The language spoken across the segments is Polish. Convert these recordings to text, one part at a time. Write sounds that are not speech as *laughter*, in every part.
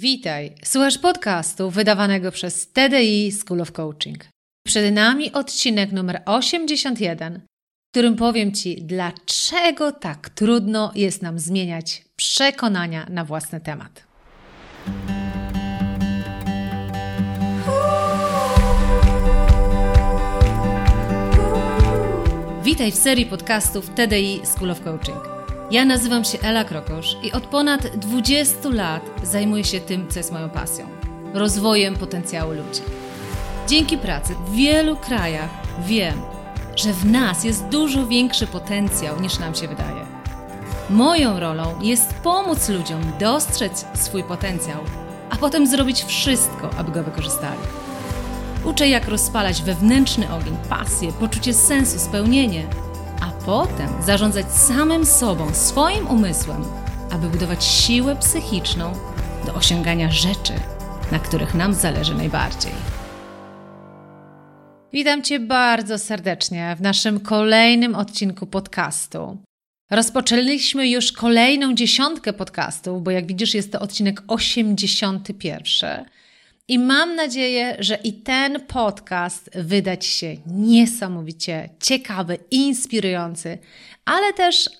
Witaj, słuchasz podcastu wydawanego przez TDI School of Coaching. Przed nami odcinek numer 81, w którym powiem Ci, dlaczego tak trudno jest nam zmieniać przekonania na własny temat. Witaj w serii podcastów TDI School of Coaching. Ja nazywam się Ela Krokosz i od ponad 20 lat zajmuję się tym, co jest moją pasją rozwojem potencjału ludzi. Dzięki pracy w wielu krajach wiem, że w nas jest dużo większy potencjał niż nam się wydaje. Moją rolą jest pomóc ludziom dostrzec swój potencjał, a potem zrobić wszystko, aby go wykorzystali. Uczę, jak rozpalać wewnętrzny ogień, pasję, poczucie sensu, spełnienie potem zarządzać samym sobą, swoim umysłem, aby budować siłę psychiczną do osiągania rzeczy, na których nam zależy najbardziej. Witam Cię bardzo serdecznie w naszym kolejnym odcinku podcastu. Rozpoczęliśmy już kolejną dziesiątkę podcastów, bo jak widzisz, jest to odcinek 81. I mam nadzieję, że i ten podcast wyda Ci się niesamowicie ciekawy, inspirujący, ale też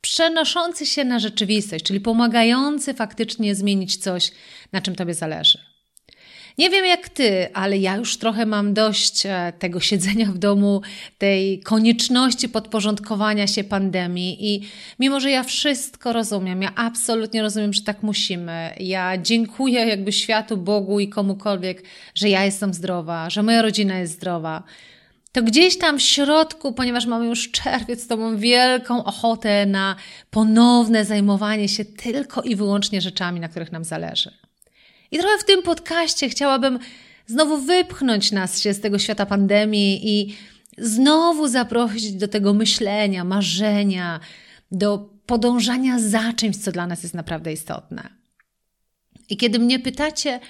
przenoszący się na rzeczywistość, czyli pomagający faktycznie zmienić coś, na czym Tobie zależy. Nie wiem jak ty, ale ja już trochę mam dość e, tego siedzenia w domu, tej konieczności podporządkowania się pandemii i mimo, że ja wszystko rozumiem, ja absolutnie rozumiem, że tak musimy. Ja dziękuję jakby światu, Bogu i komukolwiek, że ja jestem zdrowa, że moja rodzina jest zdrowa to gdzieś tam w środku, ponieważ mamy już czerwiec, to mam wielką ochotę na ponowne zajmowanie się tylko i wyłącznie rzeczami, na których nam zależy. I trochę w tym podcaście chciałabym znowu wypchnąć nas się z tego świata pandemii i znowu zaprosić do tego myślenia, marzenia, do podążania za czymś, co dla nas jest naprawdę istotne. I kiedy mnie pytacie,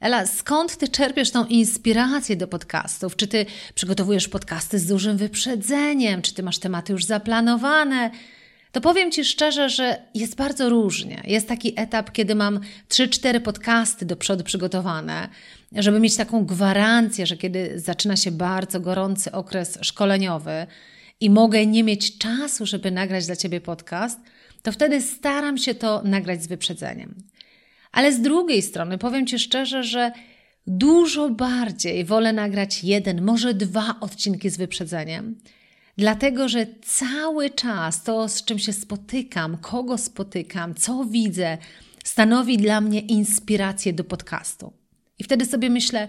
Ela, skąd ty czerpiesz tą inspirację do podcastów? Czy ty przygotowujesz podcasty z dużym wyprzedzeniem? Czy ty masz tematy już zaplanowane? To powiem Ci szczerze, że jest bardzo różnie. Jest taki etap, kiedy mam 3-4 podcasty do przodu przygotowane, żeby mieć taką gwarancję, że kiedy zaczyna się bardzo gorący okres szkoleniowy i mogę nie mieć czasu, żeby nagrać dla Ciebie podcast, to wtedy staram się to nagrać z wyprzedzeniem. Ale z drugiej strony powiem Ci szczerze, że dużo bardziej wolę nagrać jeden, może dwa odcinki z wyprzedzeniem Dlatego, że cały czas to, z czym się spotykam, kogo spotykam, co widzę, stanowi dla mnie inspirację do podcastu. I wtedy sobie myślę,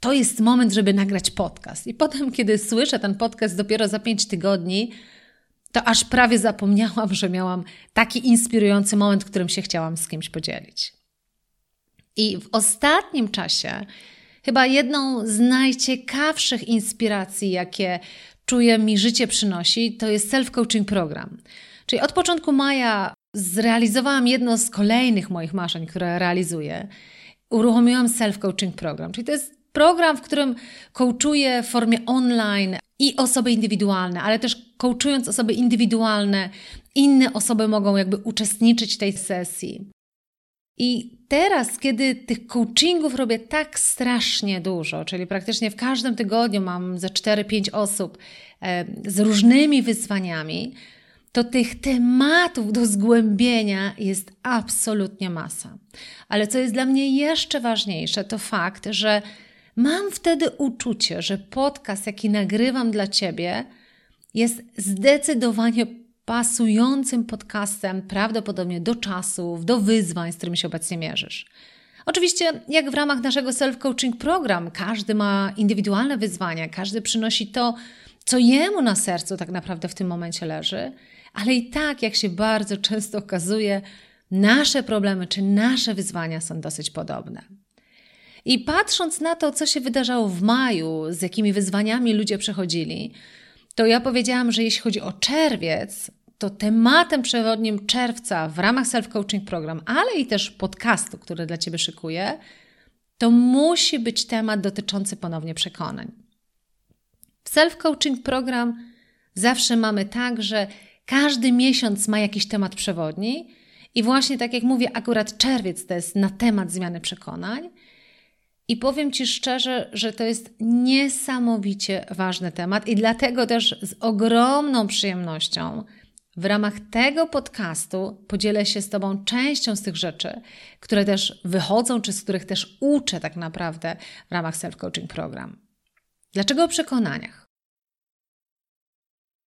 to jest moment, żeby nagrać podcast. I potem, kiedy słyszę ten podcast dopiero za pięć tygodni, to aż prawie zapomniałam, że miałam taki inspirujący moment, którym się chciałam z kimś podzielić. I w ostatnim czasie, chyba jedną z najciekawszych inspiracji, jakie czuję mi życie przynosi, to jest self-coaching program. Czyli od początku maja zrealizowałam jedno z kolejnych moich marzeń, które realizuję. Uruchomiłam self-coaching program, czyli to jest program, w którym coachuję w formie online i osoby indywidualne, ale też coachując osoby indywidualne, inne osoby mogą jakby uczestniczyć w tej sesji. I teraz, kiedy tych coachingów robię tak strasznie dużo, czyli praktycznie w każdym tygodniu mam ze 4-5 osób e, z różnymi wyzwaniami, to tych tematów do zgłębienia jest absolutnie masa. Ale co jest dla mnie jeszcze ważniejsze, to fakt, że mam wtedy uczucie, że podcast, jaki nagrywam dla Ciebie, jest zdecydowanie pasującym podcastem prawdopodobnie do czasów, do wyzwań, z którymi się obecnie mierzysz. Oczywiście, jak w ramach naszego self-coaching program, każdy ma indywidualne wyzwania, każdy przynosi to, co jemu na sercu tak naprawdę w tym momencie leży, ale i tak, jak się bardzo często okazuje, nasze problemy czy nasze wyzwania są dosyć podobne. I patrząc na to, co się wydarzało w maju, z jakimi wyzwaniami ludzie przechodzili, to ja powiedziałam, że jeśli chodzi o czerwiec, to tematem przewodnim czerwca w ramach self-coaching program, ale i też podcastu, który dla Ciebie szykuję, to musi być temat dotyczący ponownie przekonań. W self-coaching program zawsze mamy tak, że każdy miesiąc ma jakiś temat przewodni I właśnie tak jak mówię, akurat czerwiec to jest na temat zmiany przekonań. I powiem Ci szczerze, że to jest niesamowicie ważny temat, i dlatego też z ogromną przyjemnością w ramach tego podcastu podzielę się z Tobą częścią z tych rzeczy, które też wychodzą, czy z których też uczę tak naprawdę w ramach self-coaching program. Dlaczego o przekonaniach?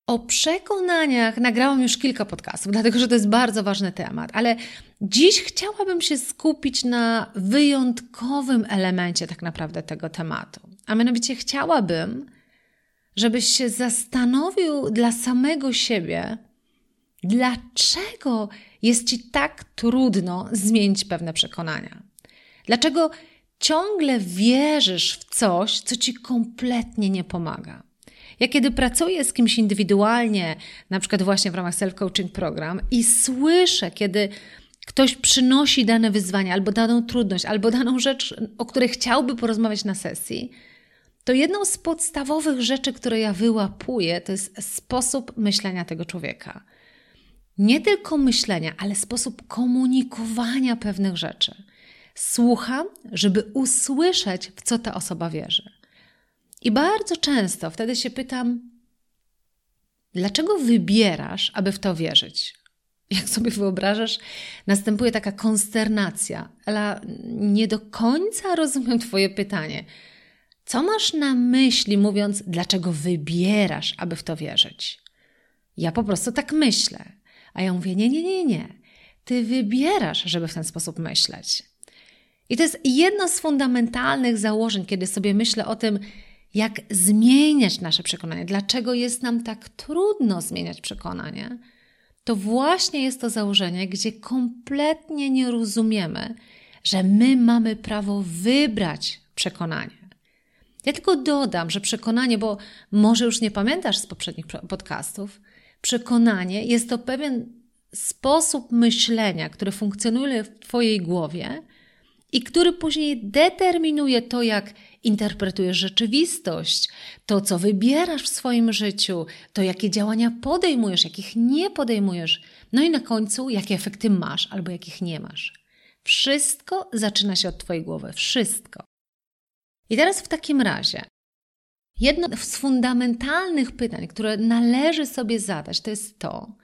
O przekonaniach nagrałam już kilka podcastów, dlatego że to jest bardzo ważny temat, ale dziś chciałabym się skupić na wyjątkowym elemencie tak naprawdę tego tematu. A mianowicie chciałabym, żebyś się zastanowił dla samego siebie, dlaczego jest ci tak trudno zmienić pewne przekonania. Dlaczego ciągle wierzysz w coś, co ci kompletnie nie pomaga. Ja kiedy pracuję z kimś indywidualnie, na przykład właśnie w ramach self-coaching program i słyszę, kiedy ktoś przynosi dane wyzwanie, albo daną trudność, albo daną rzecz, o której chciałby porozmawiać na sesji, to jedną z podstawowych rzeczy, które ja wyłapuję, to jest sposób myślenia tego człowieka. Nie tylko myślenia, ale sposób komunikowania pewnych rzeczy. Słucham, żeby usłyszeć, w co ta osoba wierzy. I bardzo często wtedy się pytam, dlaczego wybierasz, aby w to wierzyć? Jak sobie wyobrażasz, następuje taka konsternacja, ale nie do końca rozumiem Twoje pytanie. Co masz na myśli, mówiąc, dlaczego wybierasz, aby w to wierzyć? Ja po prostu tak myślę. A ja mówię: Nie, nie, nie, nie. Ty wybierasz, żeby w ten sposób myśleć. I to jest jedno z fundamentalnych założeń, kiedy sobie myślę o tym, jak zmieniać nasze przekonanie, dlaczego jest nam tak trudno zmieniać przekonanie, to właśnie jest to założenie, gdzie kompletnie nie rozumiemy, że my mamy prawo wybrać przekonanie. Ja tylko dodam, że przekonanie, bo może już nie pamiętasz z poprzednich podcastów, przekonanie jest to pewien sposób myślenia, który funkcjonuje w Twojej głowie i który później determinuje to, jak interpretujesz rzeczywistość, to, co wybierasz w swoim życiu, to, jakie działania podejmujesz, jakich nie podejmujesz, no i na końcu, jakie efekty masz albo jakich nie masz. Wszystko zaczyna się od Twojej głowy. Wszystko. I teraz w takim razie, jedno z fundamentalnych pytań, które należy sobie zadać, to jest to,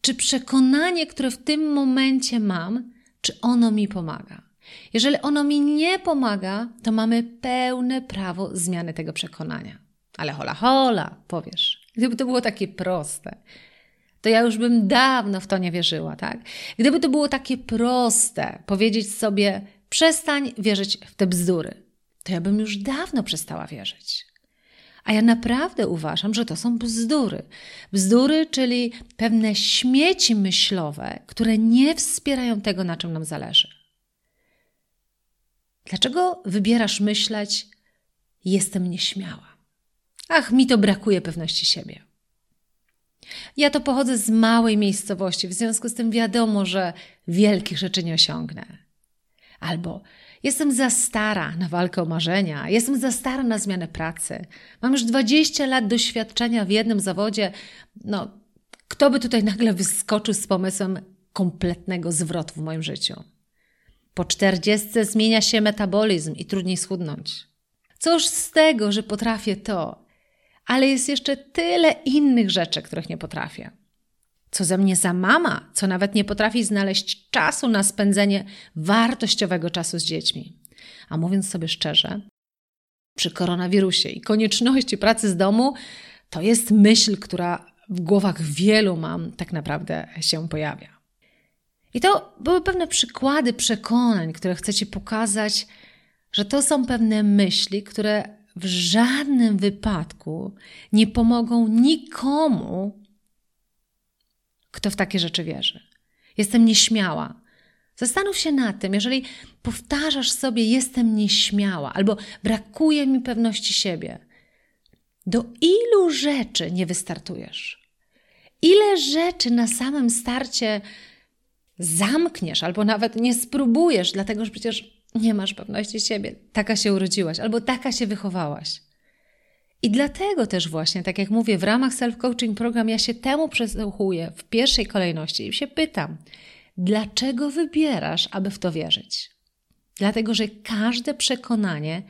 czy przekonanie, które w tym momencie mam, czy ono mi pomaga. Jeżeli ono mi nie pomaga, to mamy pełne prawo zmiany tego przekonania. Ale hola, hola, powiesz. Gdyby to było takie proste, to ja już bym dawno w to nie wierzyła, tak? Gdyby to było takie proste, powiedzieć sobie, przestań wierzyć w te bzdury, to ja bym już dawno przestała wierzyć. A ja naprawdę uważam, że to są bzdury. Bzdury, czyli pewne śmieci myślowe, które nie wspierają tego, na czym nam zależy. Dlaczego wybierasz myśleć, jestem nieśmiała? Ach, mi to brakuje pewności siebie. Ja to pochodzę z małej miejscowości, w związku z tym wiadomo, że wielkich rzeczy nie osiągnę. Albo jestem za stara na walkę o marzenia, jestem za stara na zmianę pracy, mam już 20 lat doświadczenia w jednym zawodzie. No, kto by tutaj nagle wyskoczył z pomysłem kompletnego zwrotu w moim życiu? Po czterdziestce zmienia się metabolizm i trudniej schudnąć. Cóż z tego, że potrafię to, ale jest jeszcze tyle innych rzeczy, których nie potrafię. Co ze mnie za mama, co nawet nie potrafi znaleźć czasu na spędzenie wartościowego czasu z dziećmi. A mówiąc sobie szczerze, przy koronawirusie i konieczności pracy z domu, to jest myśl, która w głowach wielu mam tak naprawdę się pojawia. I to były pewne przykłady przekonań, które chcę Ci pokazać, że to są pewne myśli, które w żadnym wypadku nie pomogą nikomu, kto w takie rzeczy wierzy. Jestem nieśmiała. Zastanów się nad tym, jeżeli powtarzasz sobie, jestem nieśmiała albo brakuje mi pewności siebie, do ilu rzeczy nie wystartujesz? Ile rzeczy na samym starcie zamkniesz albo nawet nie spróbujesz, dlatego że przecież nie masz pewności siebie. Taka się urodziłaś albo taka się wychowałaś. I dlatego też właśnie, tak jak mówię, w ramach self-coaching program ja się temu przesłuchuję w pierwszej kolejności i się pytam, dlaczego wybierasz, aby w to wierzyć. Dlatego, że każde przekonanie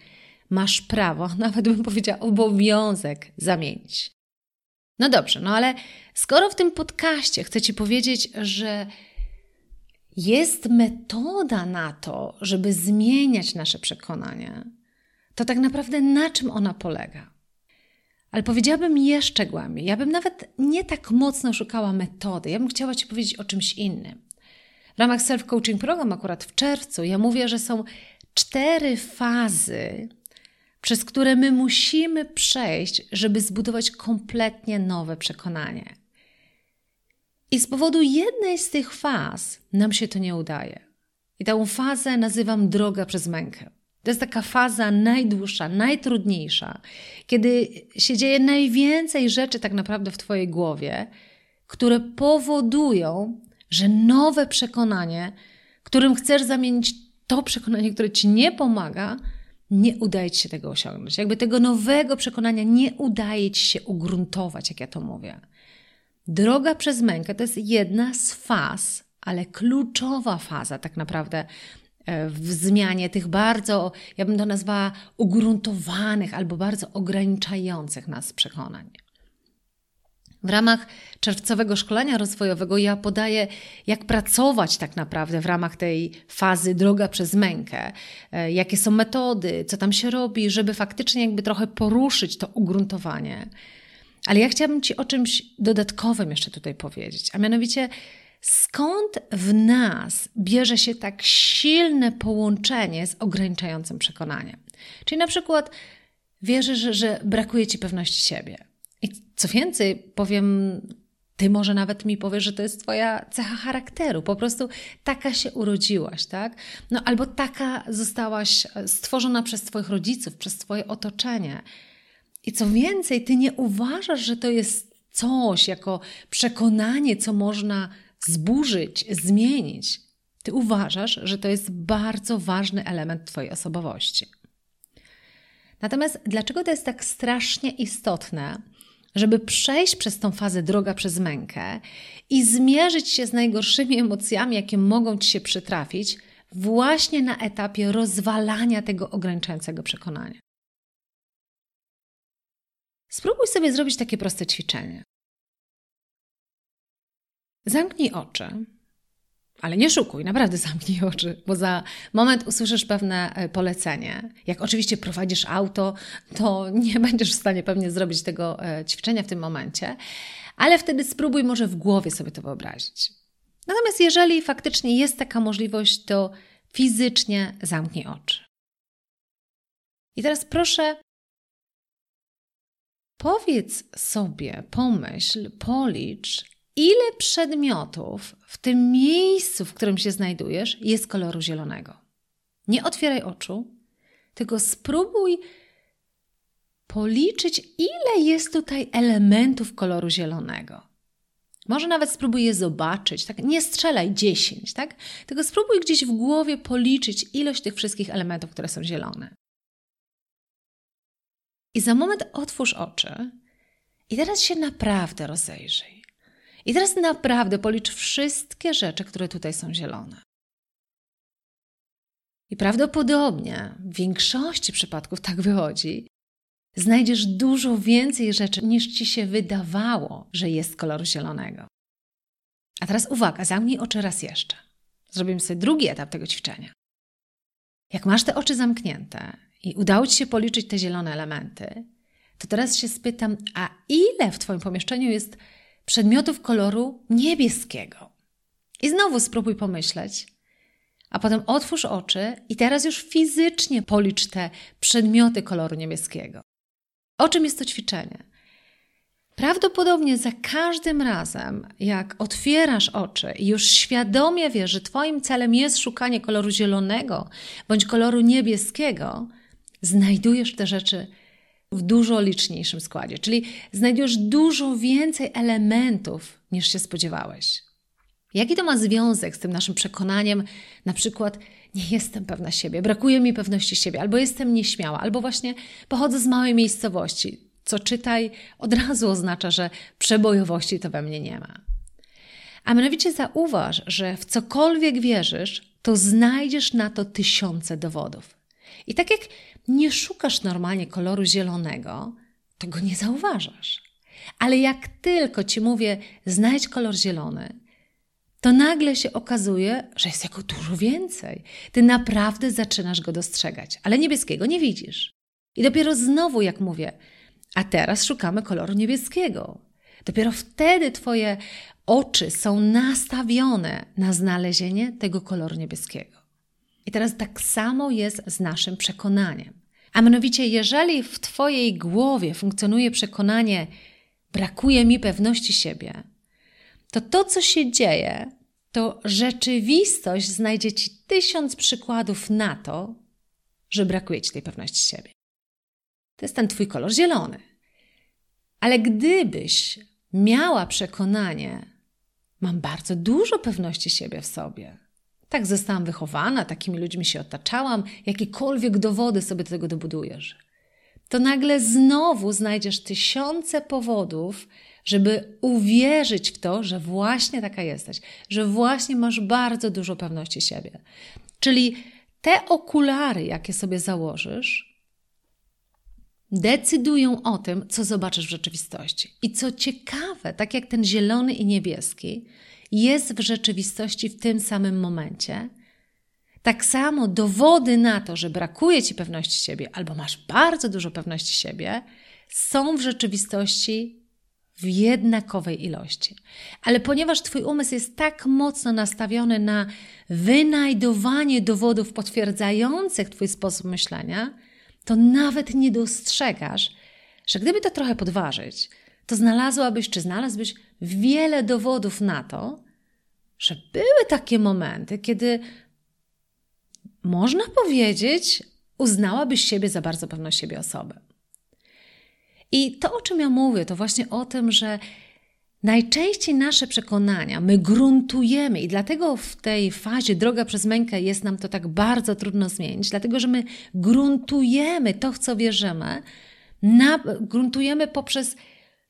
masz prawo, *laughs* nawet bym powiedziała obowiązek zamienić. No dobrze, no ale skoro w tym podcaście chcę Ci powiedzieć, że jest metoda na to, żeby zmieniać nasze przekonania, to tak naprawdę na czym ona polega? Ale powiedziałabym jeszcze głębiej. Ja bym nawet nie tak mocno szukała metody. Ja bym chciała Ci powiedzieć o czymś innym. W ramach self-coaching program, akurat w czerwcu, ja mówię, że są cztery fazy, przez które my musimy przejść, żeby zbudować kompletnie nowe przekonanie. I z powodu jednej z tych faz nam się to nie udaje. I tę fazę nazywam droga przez mękę. To jest taka faza najdłuższa, najtrudniejsza, kiedy się dzieje najwięcej rzeczy tak naprawdę w Twojej głowie, które powodują, że nowe przekonanie, którym chcesz zamienić to przekonanie, które Ci nie pomaga, nie udaje Ci się tego osiągnąć. Jakby tego nowego przekonania nie udaje Ci się ugruntować, jak ja to mówię. Droga przez mękę to jest jedna z faz, ale kluczowa faza tak naprawdę w zmianie tych bardzo, ja bym to nazwała, ugruntowanych albo bardzo ograniczających nas przekonań. W ramach czerwcowego szkolenia rozwojowego ja podaję, jak pracować tak naprawdę w ramach tej fazy droga przez mękę, e, jakie są metody, co tam się robi, żeby faktycznie jakby trochę poruszyć to ugruntowanie. Ale ja chciałabym Ci o czymś dodatkowym jeszcze tutaj powiedzieć, a mianowicie skąd w nas bierze się tak silne połączenie z ograniczającym przekonaniem. Czyli na przykład wierzysz, że, brakuje Ci pewności siebie. I co więcej, powiem, Ty może nawet mi powiesz, że to jest Twoja cecha charakteru, po prostu taka się urodziłaś, tak? No albo taka zostałaś stworzona przez Twoich rodziców, przez Twoje otoczenie. I co więcej, ty nie uważasz, że to jest coś jako przekonanie, co można zburzyć, zmienić. Ty uważasz, że to jest bardzo ważny element Twojej osobowości. Natomiast dlaczego to jest tak strasznie istotne, żeby przejść przez tą fazę droga przez mękę i zmierzyć się z najgorszymi emocjami, jakie mogą ci się przytrafić, właśnie na etapie rozwalania tego ograniczającego przekonania? Spróbuj sobie zrobić takie proste ćwiczenie. Zamknij oczy, ale nie szukuj, naprawdę *laughs* zamknij oczy, bo za moment usłyszysz pewne e, polecenie. Jak oczywiście prowadzisz auto, to *laughs* nie będziesz w stanie pewnie zrobić tego e, ćwiczenia w tym momencie, ale wtedy spróbuj może w głowie sobie to wyobrazić. Natomiast jeżeli faktycznie jest taka możliwość, to fizycznie zamknij oczy. I teraz proszę Powiedz sobie, pomyśl, policz, ile przedmiotów w tym miejscu, w którym się znajdujesz, jest koloru zielonego. Nie otwieraj oczu, tylko spróbuj policzyć, ile jest tutaj elementów koloru zielonego. Może nawet spróbuj je zobaczyć, tak? Nie strzelaj 10, tak? Tylko spróbuj gdzieś w głowie policzyć ilość tych wszystkich elementów, które są zielone. I za moment otwórz oczy i teraz się naprawdę rozejrzyj. I teraz naprawdę policz wszystkie rzeczy, które tutaj są zielone. I prawdopodobnie w większości przypadków tak wychodzi, znajdziesz dużo więcej rzeczy niż ci się wydawało, że jest koloru zielonego. A teraz uwaga, zamknij oczy raz jeszcze. Zrobimy sobie drugi etap tego ćwiczenia. Jak masz te oczy zamknięte i udało Ci się policzyć te zielone elementy, to teraz się spytam, a ile w Twoim pomieszczeniu jest przedmiotów koloru niebieskiego? I znowu spróbuj pomyśleć, a potem otwórz oczy i teraz już fizycznie policz te przedmioty koloru niebieskiego. O czym jest to ćwiczenie? Prawdopodobnie za każdym razem, jak otwierasz oczy i już świadomie wiesz, że Twoim celem jest szukanie koloru zielonego bądź koloru niebieskiego, znajdujesz te rzeczy w dużo liczniejszym składzie, czyli znajdujesz dużo więcej elementów niż się spodziewałeś. Jaki to ma związek z tym naszym przekonaniem, na przykład nie jestem pewna siebie, brakuje mi pewności siebie, albo jestem nieśmiała, albo właśnie pochodzę z małej miejscowości, co czytaj od razu oznacza, że przebojowości to we mnie nie ma. A mianowicie zauważ, że w cokolwiek wierzysz, to znajdziesz na to tysiące dowodów. I tak jak nie szukasz normalnie koloru zielonego, to go nie zauważasz. Ale jak tylko ci mówię, znajdź kolor zielony, to nagle się okazuje, że jest jego dużo więcej. Ty naprawdę zaczynasz go dostrzegać, ale niebieskiego nie widzisz. I dopiero znowu, jak mówię, a teraz szukamy koloru niebieskiego. Dopiero wtedy Twoje oczy są nastawione na znalezienie tego koloru niebieskiego. I teraz tak samo jest z naszym przekonaniem. A mianowicie, jeżeli w Twojej głowie funkcjonuje przekonanie, brakuje mi pewności siebie, to to, co się dzieje, to rzeczywistość znajdzie Ci tysiąc przykładów na to, że brakuje Ci tej pewności siebie. To jest ten Twój kolor zielony. Ale gdybyś miała przekonanie, mam bardzo dużo pewności siebie w sobie, tak zostałam wychowana, takimi ludźmi się otaczałam, jakiekolwiek dowody sobie do tego dobudujesz, to nagle znowu znajdziesz tysiące powodów, żeby uwierzyć w to, że właśnie taka jesteś, że właśnie masz bardzo dużo pewności siebie. Czyli te okulary, jakie sobie założysz, decydują o tym, co zobaczysz w rzeczywistości. I co ciekawe, tak jak ten zielony i niebieski jest w rzeczywistości w tym samym momencie, tak samo dowody na to, że brakuje ci pewności siebie albo masz bardzo dużo pewności siebie, są w rzeczywistości w jednakowej ilości. Ale ponieważ Twój umysł jest tak mocno nastawiony na wynajdowanie dowodów potwierdzających Twój sposób myślenia, to nawet nie dostrzegasz, że gdyby to trochę podważyć, to znalazłabyś czy znalazłbyś wiele dowodów na to, że były takie momenty, kiedy można powiedzieć, uznałabyś siebie za bardzo pewną siebie osobę. I to, o czym ja mówię, to właśnie o tym, że najczęściej nasze przekonania my gruntujemy, i dlatego w tej fazie droga przez mękę jest nam to tak bardzo trudno zmienić, dlatego że my gruntujemy to, w co wierzymy, na, gruntujemy poprzez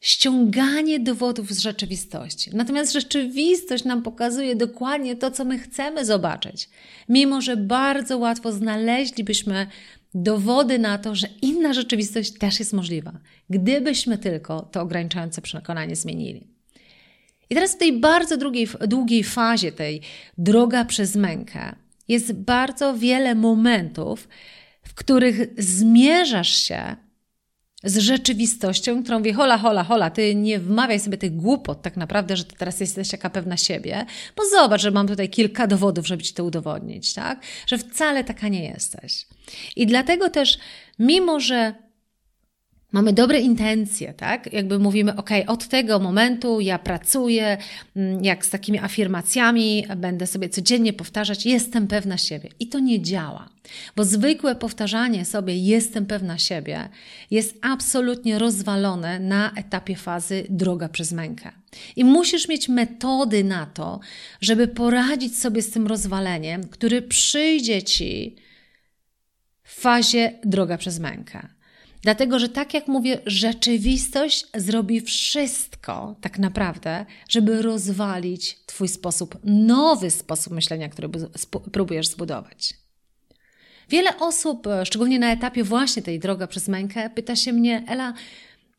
ściąganie dowodów z rzeczywistości. Natomiast rzeczywistość nam pokazuje dokładnie to, co my chcemy zobaczyć. Mimo, że bardzo łatwo znaleźlibyśmy dowody na to, że inna rzeczywistość też jest możliwa, gdybyśmy tylko to ograniczające przekonanie zmienili. I teraz w tej bardzo długiej, długiej fazie, tej droga przez mękę, jest bardzo wiele momentów, w których zmierzasz się z rzeczywistością, którą wie, hola, hola, hola, ty nie wmawiaj sobie tych głupot tak naprawdę, że ty teraz jesteś taka pewna siebie, bo zobacz, że mam tutaj kilka dowodów, żeby ci to udowodnić, tak? Że wcale taka nie jesteś. I dlatego też, mimo że Mamy dobre intencje, tak? Jakby mówimy, ok, od tego momentu ja pracuję, mm, jak z takimi afirmacjami, będę sobie codziennie powtarzać, jestem pewna siebie. I to nie działa, bo zwykłe powtarzanie sobie, jestem pewna siebie, jest absolutnie rozwalone na etapie fazy droga przez mękę. I musisz mieć metody na to, żeby poradzić sobie z tym rozwaleniem, który przyjdzie ci w fazie droga przez mękę. Dlatego, że tak jak mówię, rzeczywistość zrobi wszystko tak naprawdę, żeby rozwalić Twój sposób, nowy sposób myślenia, który próbujesz zbudować. Wiele osób, e, szczególnie na etapie właśnie tej droga przez mękę, pyta się mnie, Ela,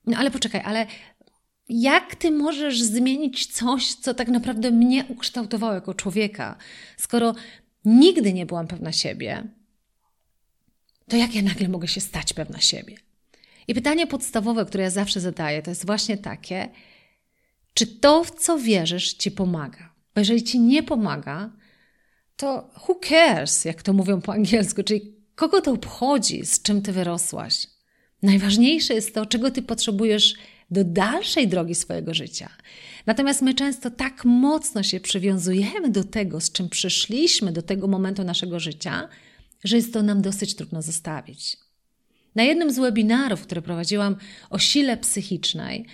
no ale poczekaj, ale jak ty możesz zmienić coś, co tak naprawdę mnie ukształtowało jako człowieka, skoro nigdy nie byłam pewna siebie, to jak ja nagle mogę się stać pewna siebie? I pytanie podstawowe, które ja zawsze zadaję, to jest właśnie takie: czy to, w co wierzysz, ci pomaga? Bo jeżeli ci nie pomaga, to who cares, jak to mówią po angielsku, czyli kogo to obchodzi, z czym ty wyrosłaś? Najważniejsze jest to, czego ty potrzebujesz do dalszej drogi swojego życia. Natomiast my często tak mocno się przywiązujemy do tego, z czym przyszliśmy do tego momentu naszego życia, że jest to nam dosyć trudno zostawić. Na jednym z webinarów, które prowadziłam o sile psychicznej,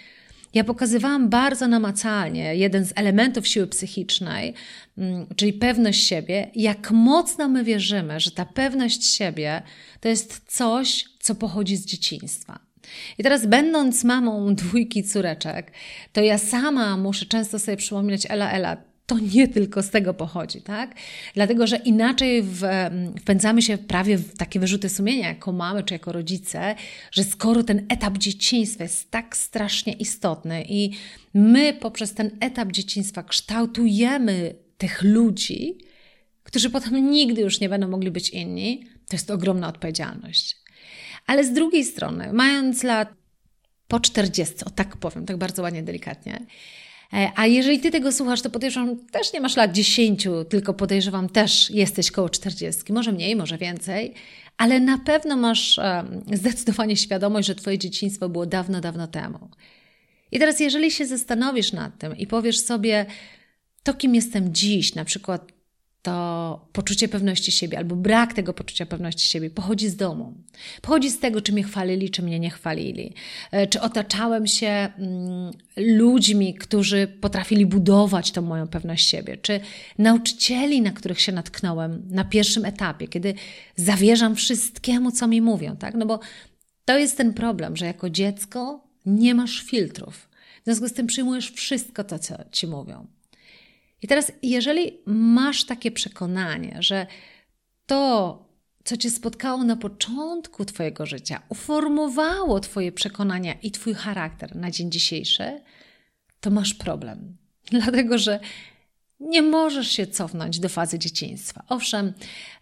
ja pokazywałam bardzo namacalnie jeden z elementów siły psychicznej, mm, czyli pewność siebie, jak mocno my wierzymy, że ta pewność siebie to jest coś, co pochodzi z dzieciństwa. I teraz, będąc mamą dwójki córeczek, to ja sama muszę często sobie przypominać, Ela, Ela, to nie tylko z tego pochodzi, tak? Dlatego, że inaczej wpędzamy się prawie w takie wyrzuty sumienia jako mamy czy jako rodzice, że skoro ten etap dzieciństwa jest tak strasznie istotny i my poprzez ten etap dzieciństwa kształtujemy tych ludzi, którzy potem nigdy już nie będą mogli być inni, to jest ogromna odpowiedzialność. Ale z drugiej strony, mając lat po 40, o tak powiem, tak bardzo ładnie, delikatnie, a jeżeli ty tego słuchasz, to podejrzewam, też nie masz lat 10, tylko podejrzewam, też jesteś koło 40, może mniej, może więcej, ale na pewno masz zdecydowanie świadomość, że twoje dzieciństwo było dawno, dawno temu. I teraz, jeżeli się zastanowisz nad tym i powiesz sobie, to kim jestem dziś, na przykład to poczucie pewności siebie albo brak tego poczucia pewności siebie pochodzi z domu. Pochodzi z tego, czy mnie chwalili, czy mnie nie chwalili. E, czy otaczałem się mm, ludźmi, którzy potrafili budować tą moją pewność siebie. Czy nauczycieli, na których się natknąłem na pierwszym etapie, kiedy zawierzam wszystkiemu, co mi mówią. Tak? No bo to jest ten problem, że jako dziecko nie masz filtrów. W związku z tym przyjmujesz wszystko to, co ci mówią. I teraz, jeżeli masz takie przekonanie, że to, co cię spotkało na początku Twojego życia, uformowało Twoje przekonania i Twój charakter na dzień dzisiejszy, to masz problem. *laughs* Dlatego, że nie możesz się cofnąć do fazy dzieciństwa. Owszem,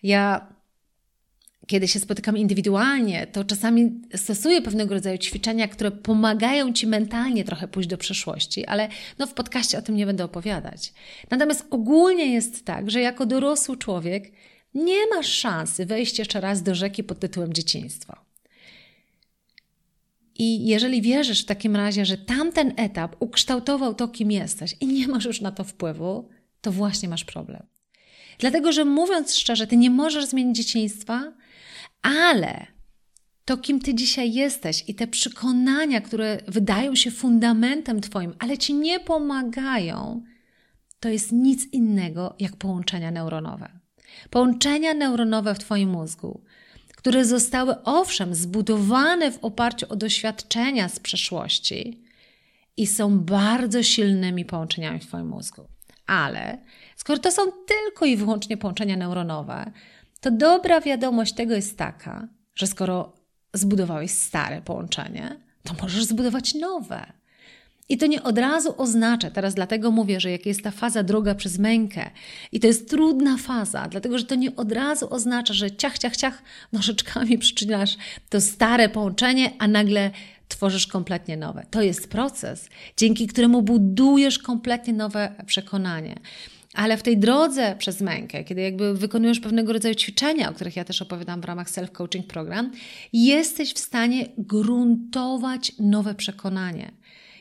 ja kiedy się spotykam indywidualnie, to czasami stosuję pewnego rodzaju ćwiczenia, które pomagają ci mentalnie trochę pójść do przeszłości, ale no w podcaście o tym nie będę opowiadać. Natomiast ogólnie jest tak, że jako dorosły człowiek nie masz szansy wejść jeszcze raz do rzeki pod tytułem dzieciństwo. I jeżeli wierzysz w takim razie, że tamten etap ukształtował to, kim jesteś i nie masz już na to wpływu, to właśnie masz problem. Dlatego, że mówiąc szczerze, ty nie możesz zmienić dzieciństwa, ale to, kim ty dzisiaj jesteś i te przekonania, które wydają się fundamentem twoim, ale ci nie pomagają, to jest nic innego jak połączenia neuronowe. Połączenia neuronowe w twoim mózgu, które zostały owszem zbudowane w oparciu o doświadczenia z przeszłości i są bardzo silnymi połączeniami w twoim mózgu. Ale skoro to są tylko i wyłącznie połączenia neuronowe, to dobra wiadomość tego jest taka, że skoro zbudowałeś stare połączenie, to możesz zbudować nowe. I to nie od razu oznacza, teraz dlatego mówię, że jak jest ta faza droga przez mękę i to jest trudna faza, dlatego że to nie od razu oznacza, że ciach, ciach, ciach nożyczkami *laughs* przyczynasz to stare połączenie, a nagle tworzysz kompletnie nowe. To jest proces, dzięki któremu budujesz kompletnie nowe przekonanie. Ale w tej drodze przez mękę, kiedy jakby wykonujesz pewnego rodzaju ćwiczenia, o których ja też opowiadam w ramach self-coaching program, jesteś w stanie gruntować nowe przekonanie.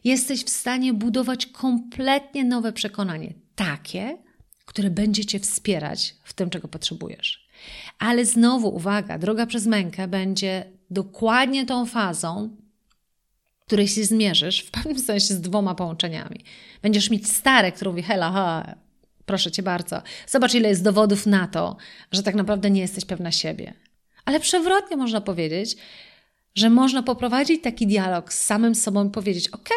Jesteś w stanie budować kompletnie nowe przekonanie, takie, które będzie cię wspierać w tym, czego potrzebujesz. Ale znowu, uwaga, droga przez mękę będzie dokładnie tą fazą, której się zmierzysz w pewnym sensie z dwoma połączeniami. Będziesz mieć stare, które mówi hela, ha, Proszę cię bardzo. Zobacz, ile jest dowodów na to, że tak naprawdę nie jesteś pewna siebie. Ale przewrotnie można powiedzieć, że można poprowadzić taki dialog z samym sobą i powiedzieć: OK,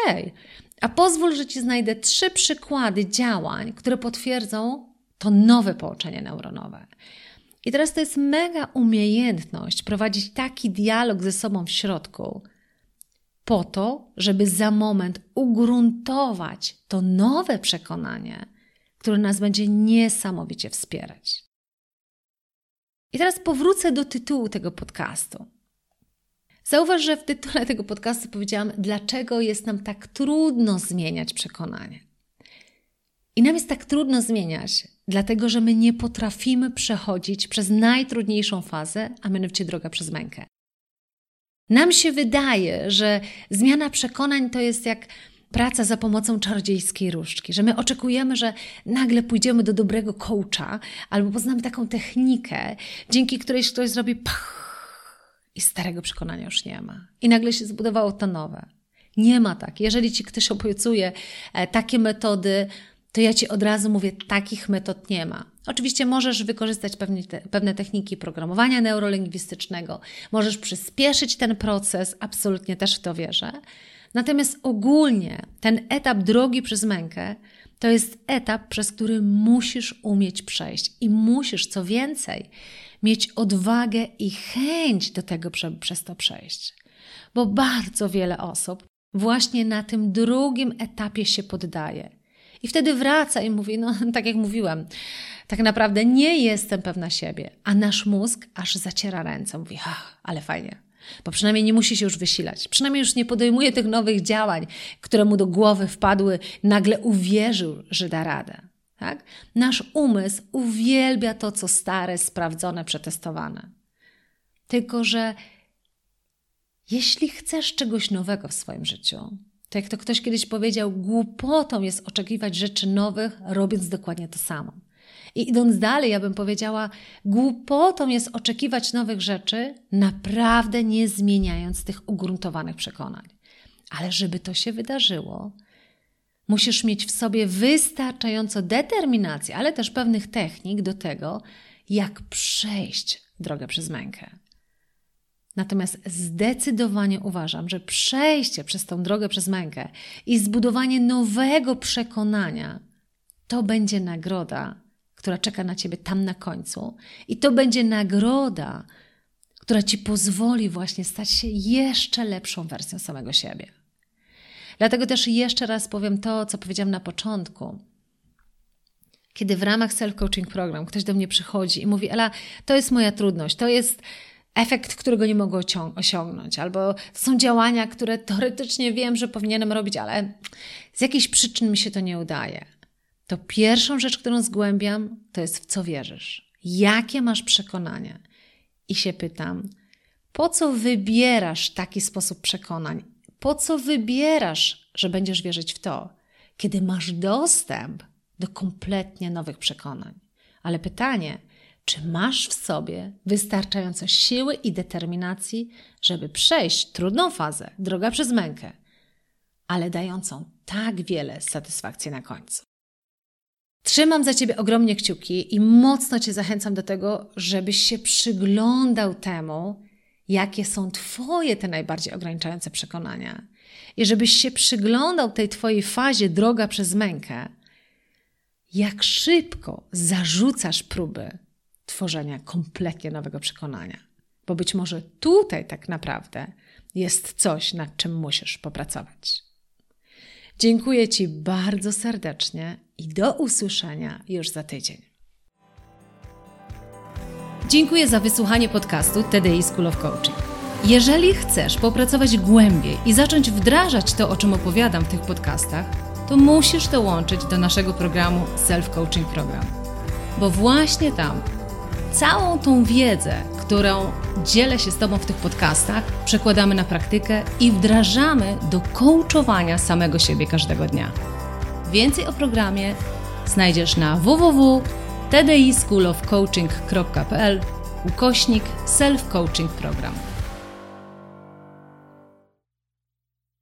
a pozwól, że ci znajdę trzy przykłady działań, które potwierdzą to nowe połączenie neuronowe. I teraz to jest mega umiejętność prowadzić taki dialog ze sobą w środku, po to, żeby za moment ugruntować to nowe przekonanie który nas będzie niesamowicie wspierać. I teraz powrócę do tytułu tego podcastu. Zauważ, że w tytule tego podcastu powiedziałam, dlaczego jest nam tak trudno zmieniać przekonanie. I nam jest tak trudno zmieniać, dlatego że my nie potrafimy przechodzić przez najtrudniejszą fazę, a mianowicie droga przez mękę. Nam się wydaje, że zmiana przekonań to jest jak praca za pomocą czarodziejskiej różdżki, że my oczekujemy, że nagle pójdziemy do dobrego coacha albo poznamy taką technikę, dzięki której ktoś zrobi pach i starego przekonania już nie ma. I nagle się zbudowało to nowe. Nie ma tak. Jeżeli ci ktoś obiecuje e, takie metody, to ja ci od razu mówię, takich metod nie ma. Oczywiście możesz wykorzystać pewne, te, pewne techniki programowania neurolingwistycznego, możesz przyspieszyć ten proces, absolutnie też w to wierzę. Natomiast ogólnie ten etap drogi przez mękę To jest etap, przez który musisz umieć przejść i musisz, co więcej, mieć odwagę i chęć do tego, żeby przez to przejść. Bo bardzo wiele osób właśnie na tym drugim etapie się poddaje. I wtedy wraca i mówi: No, *laughs* tak jak mówiłam, tak naprawdę nie jestem pewna siebie. A nasz mózg aż zaciera ręce, mówi: Ach, ale fajnie. Bo przynajmniej nie musi się już wysilać. Przynajmniej już nie podejmuje tych nowych działań, które mu do głowy wpadły, nagle uwierzył, że da radę. Tak? Nasz umysł uwielbia to, co stare, sprawdzone, przetestowane. Tylko, że jeśli chcesz czegoś nowego w swoim życiu, to jak to ktoś kiedyś powiedział, głupotą jest oczekiwać rzeczy nowych, robiąc dokładnie to samo. I idąc dalej, ja bym powiedziała, głupotą jest oczekiwać nowych rzeczy, naprawdę nie zmieniając tych ugruntowanych przekonań. Ale żeby to się wydarzyło, musisz mieć w sobie wystarczająco determinacji, ale też pewnych technik do tego, jak przejść drogę przez mękę. Natomiast zdecydowanie uważam, że przejście przez tą drogę przez mękę i zbudowanie nowego przekonania to będzie nagroda, która czeka na ciebie tam na końcu. I to będzie nagroda, która ci pozwoli właśnie stać się jeszcze lepszą wersją samego siebie. Dlatego też jeszcze raz powiem to, co powiedziałam na początku. Kiedy w ramach self-coaching program ktoś do mnie przychodzi i mówi: Ela, to jest moja trudność, to jest efekt, którego nie mogę osiągnąć, albo są działania, które teoretycznie wiem, że powinienem robić, ale z jakichś przyczyn mi się to nie udaje. To pierwszą rzecz, którą zgłębiam, to jest w co wierzysz. Jakie masz przekonania? I się pytam, po co wybierasz taki sposób przekonań? Po co wybierasz, że będziesz wierzyć w to, kiedy masz dostęp do kompletnie nowych przekonań? Ale pytanie, czy masz w sobie wystarczająco siły i determinacji, żeby przejść trudną fazę, droga przez mękę, ale dającą tak wiele satysfakcji na końcu? Trzymam za Ciebie ogromnie kciuki i mocno Cię zachęcam do tego, żebyś się przyglądał temu, jakie są Twoje te najbardziej ograniczające przekonania. I żebyś się przyglądał tej Twojej fazie droga przez mękę, jak szybko zarzucasz próby tworzenia kompletnie nowego przekonania. Bo być może tutaj tak naprawdę jest coś, nad czym musisz popracować. Dziękuję Ci bardzo serdecznie i do usłyszenia już za tydzień. Dziękuję za wysłuchanie podcastu TDI School of Coaching. Jeżeli chcesz popracować głębiej i zacząć wdrażać to, o czym opowiadam w tych podcastach, to musisz dołączyć do naszego programu Self Coaching Program. Bo właśnie tam całą tą wiedzę, którą dzielę się z Tobą w tych podcastach, przekładamy na praktykę i wdrażamy do coachowania samego siebie każdego dnia. Więcej o programie znajdziesz na www.tdischoolofcoaching.pl ukośnik self-coaching program.